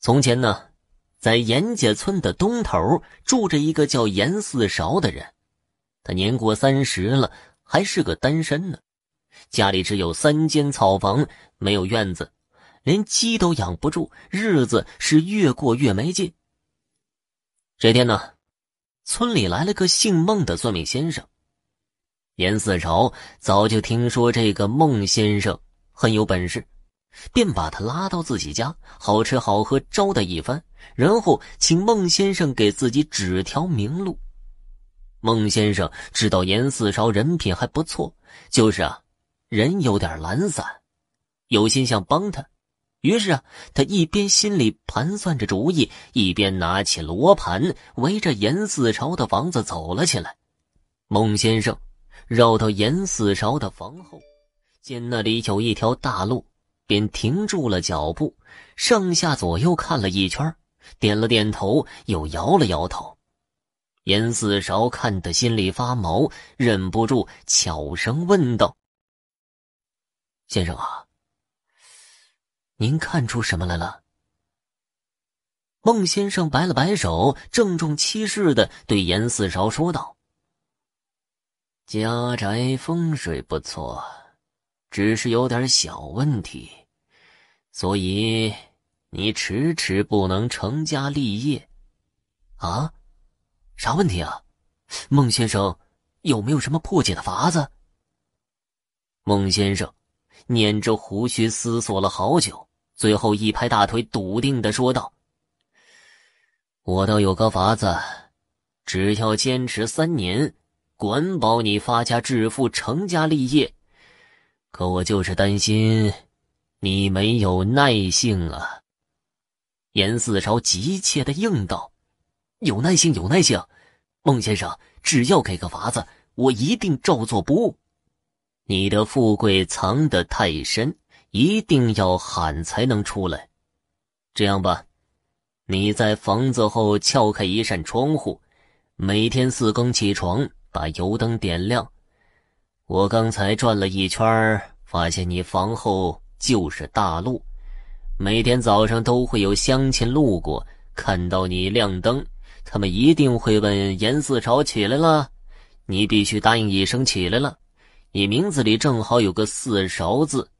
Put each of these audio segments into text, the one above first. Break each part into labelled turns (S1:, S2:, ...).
S1: 从前呢，在严家村的东头住着一个叫严四勺的人，他年过三十了，还是个单身呢。家里只有三间草房，没有院子，连鸡都养不住，日子是越过越没劲。这天呢，村里来了个姓孟的算命先生。严四朝早就听说这个孟先生很有本事，便把他拉到自己家，好吃好喝招待一番，然后请孟先生给自己指条明路。孟先生知道严四朝人品还不错，就是啊。人有点懒散，有心想帮他，于是啊，他一边心里盘算着主意，一边拿起罗盘，围着严四朝的房子走了起来。孟先生绕到严四朝的房后，见那里有一条大路，便停住了脚步，上下左右看了一圈，点了点头，又摇了摇头。严四朝看得心里发毛，忍不住悄声问道。先生啊，您看出什么来了？孟先生摆了摆手，郑重其事的对严四勺说道：“家宅风水不错，只是有点小问题，所以你迟迟不能成家立业。啊？啥问题啊？孟先生有没有什么破解的法子？”孟先生。捻着胡须思索了好久，最后一拍大腿，笃定的说道：“我倒有个法子，只要坚持三年，管保你发家致富、成家立业。可我就是担心你没有耐性啊。”严四朝急切的应道：“有耐性，有耐性，孟先生，只要给个法子，我一定照做不误。”你的富贵藏得太深，一定要喊才能出来。这样吧，你在房子后撬开一扇窗户，每天四更起床，把油灯点亮。我刚才转了一圈，发现你房后就是大路，每天早上都会有乡亲路过，看到你亮灯，他们一定会问严四朝起来了，你必须答应一声起来了。你名字里正好有个四勺字，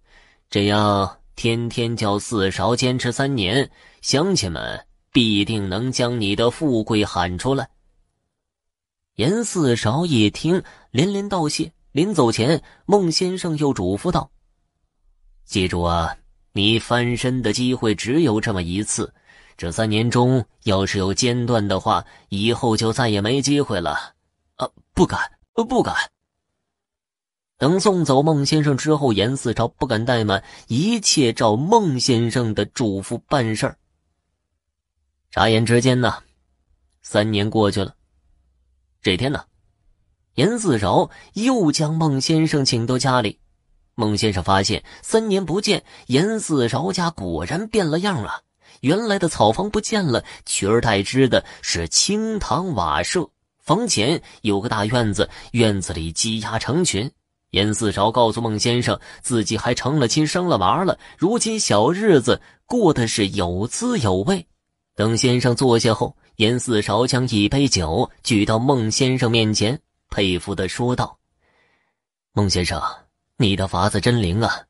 S1: 这样天天叫四勺，坚持三年，乡亲们必定能将你的富贵喊出来。严四勺一听，连连道谢。临走前，孟先生又嘱咐道：“记住啊，你翻身的机会只有这么一次，这三年中要是有间断的话，以后就再也没机会了。”啊，不敢，不敢。等送走孟先生之后，严四朝不敢怠慢，一切照孟先生的嘱咐办事儿。眨眼之间呢，三年过去了。这天呢，严四朝又将孟先生请到家里。孟先生发现三年不见，严四勺家果然变了样啊！原来的草房不见了，取而代之的是青堂瓦舍，房前有个大院子，院子里鸡鸭成群。严四勺告诉孟先生，自己还成了亲，生了娃了。如今小日子过得是有滋有味。等先生坐下后，严四勺将一杯酒举到孟先生面前，佩服的说道：“孟先生，你的法子真灵啊！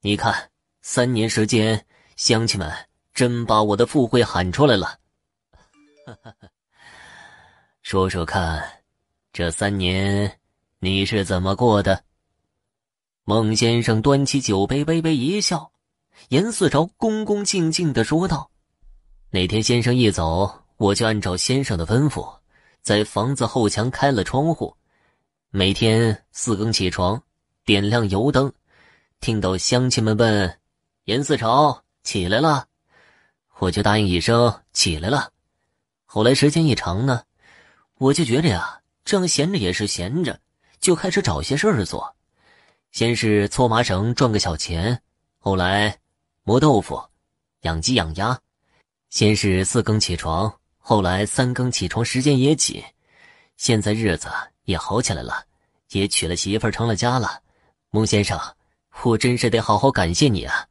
S1: 你看，三年时间，乡亲们真把我的富贵喊出来了。说说看，这三年你是怎么过的？”孟先生端起酒杯，微微一笑。严四朝恭恭敬敬的说道：“那天先生一走，我就按照先生的吩咐，在房子后墙开了窗户，每天四更起床，点亮油灯，听到乡亲们问‘严四朝起来了’，我就答应一声‘起来了’。后来时间一长呢，我就觉着呀，这样闲着也是闲着，就开始找些事儿做。”先是搓麻绳赚个小钱，后来磨豆腐、养鸡养鸭。先是四更起床，后来三更起床，时间也紧。现在日子也好起来了，也娶了媳妇儿，成了家了。孟先生，我真是得好好感谢你啊！